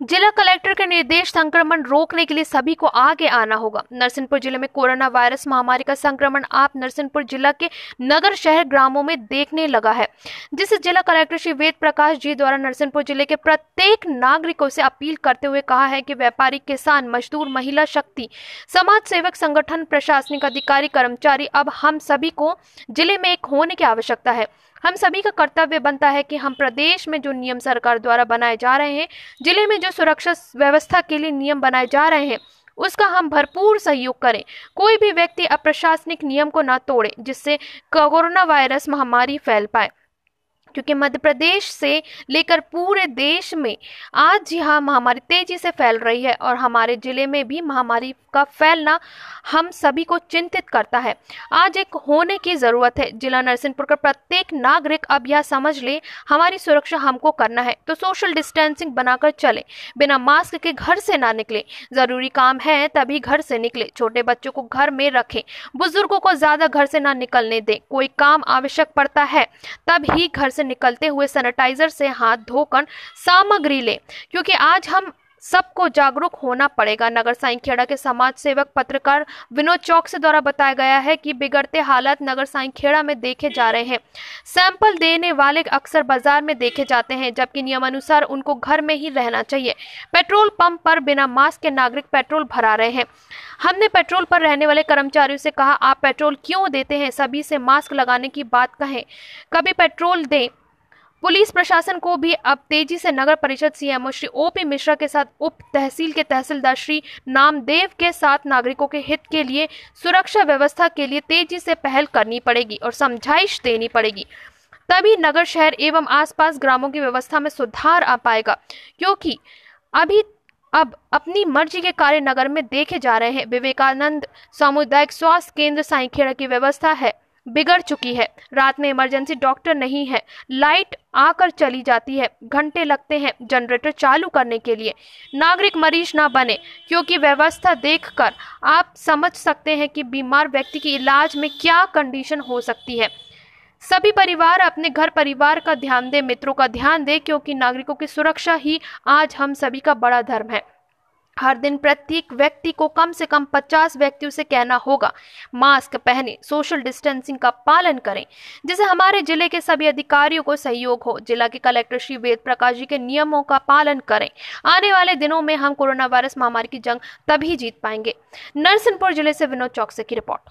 जिला कलेक्टर के निर्देश संक्रमण रोकने के लिए सभी को आगे आना होगा। नरसिंहपुर ज़िले में कोरोना वायरस महामारी का संक्रमण आप नरसिंहपुर जिला के नगर शहर ग्रामों में देखने लगा है। जिसे जिला कलेक्टर श्री वेद प्रकाश जी द्वारा नरसिंहपुर ज़िले के प्रत्येक नागरिकों से अपील करते हुए कहा है कि व्यापारी, किसान, मजदूर, महिला शक्ति, समाज सेवक संगठन, प्रशासनिक अधिकारी, कर्मचारी, अब हम सभी को ज़िले में एक होने की आवश्यकता है। हम सभी का कर्तव्य बनता है कि हम प्रदेश में जो नियम सरकार द्वारा बनाए जा रहे हैं, ज़िले में जो सुरक्षा व्यवस्था के लिए नियम बनाए जा रहे हैं, उसका हम भरपूर सहयोग करें। कोई भी व्यक्ति अप्रशासनिक नियम को ना तोड़े, जिससे कोरोना वायरस महामारी फैल पाए। क्योंकि मध्य प्रदेश से लेकर पूरे देश में आज यहाँ महामारी तेज़ी से फैल रही है और हमारे ज़िले में भी महामारी का फैलना हम सभी को चिंतित करता है। आज एक होने की ज़रूरत है। जिला नरसिंहपुर का प्रत्येक नागरिक अब यह समझ ले, हमारी सुरक्षा हमको करना है। तो सोशल डिस्टेंसिंग बनाकर चले। बिना मास्क के घर से ना निकले। ज़रूरी काम है तभी घर से निकले। छोटे बच्चों को घर में रखें। बुज़ुर्गों को ज़्यादा घर से ना निकलने दें। कोई काम आवश्यक पड़ता है, तब ही घर से निकलते हुए सैनिटाइजर से हाथ धोकर सामग्री लें। क्योंकि आज हम सबको जागरूक होना पड़ेगा। नगर साईखेड़ा के समाज सेवक पत्रकार विनोद चौक से द्वारा बताया गया है कि बिगड़ते हालात नगर साईखेड़ा में देखे जा रहे हैं। सैंपल देने वाले अक्सर बाज़ार में देखे जाते हैं, जबकि नियमानुसार उनको घर में ही रहना चाहिए। पेट्रोल पंप पर बिना मास्क के नागरिक पेट्रोल भरा रहे हैं। हमने पेट्रोल पर रहने वाले कर्मचारियों से कहा, आप पेट्रोल क्यों देते हैं? सभी से मास्क लगाने की बात कहें। कभी पेट्रोल दें पुलिस प्रशासन को भी अब तेज़ी से नगर परिषद सीएमओ श्री ओपी मिश्रा के साथ उप तहसील के तहसीलदार श्री नामदेव के साथ नागरिकों के हित के लिए, सुरक्षा व्यवस्था के लिए तेज़ी से पहल करनी पड़ेगी और समझाइश देनी पड़ेगी। तभी नगर, शहर एवं आसपास ग्रामों की व्यवस्था में सुधार आ पाएगा, क्योंकि अभी अब अपनी मर्ज़ी के कार्य नगर में देखे जा रहे हैं। विवेकानंद सामुदायिक स्वास्थ्य केंद्र, साईखेड़ा की व्यवस्था है। बिगड़ चुकी है। रात में इमरजेंसी डॉक्टर नहीं है। लाइट आकर चली जाती है। घंटे लगते हैं जनरेटर चालू करने के लिए। नागरिक मरीज़ ना बने, क्योंकि व्यवस्था देखकर आप समझ सकते हैं कि बीमार व्यक्ति की इलाज में क्या कंडीशन हो सकती है। सभी परिवार अपने घर परिवार का ध्यान दे, मित्रों का ध्यान दे, क्योंकि नागरिकों की सुरक्षा ही आज हम सभी का बड़ा धर्म है। हर दिन प्रत्येक व्यक्ति को कम से कम 50 व्यक्तियों से कहना होगा, मास्क पहने सोशल डिस्टेंसिंग का पालन करें जिसे हमारे ज़िले के सभी अधिकारियों को सहयोग हो। जिला के कलेक्टर श्री वेद प्रकाश जी के नियमों का पालन करें। आने वाले दिनों में हम कोरोना वायरस महामारी की जंग तभी जीत पाएँगे। नरसिंहपुर ज़िले से विनोद चौकसे की रिपोर्ट।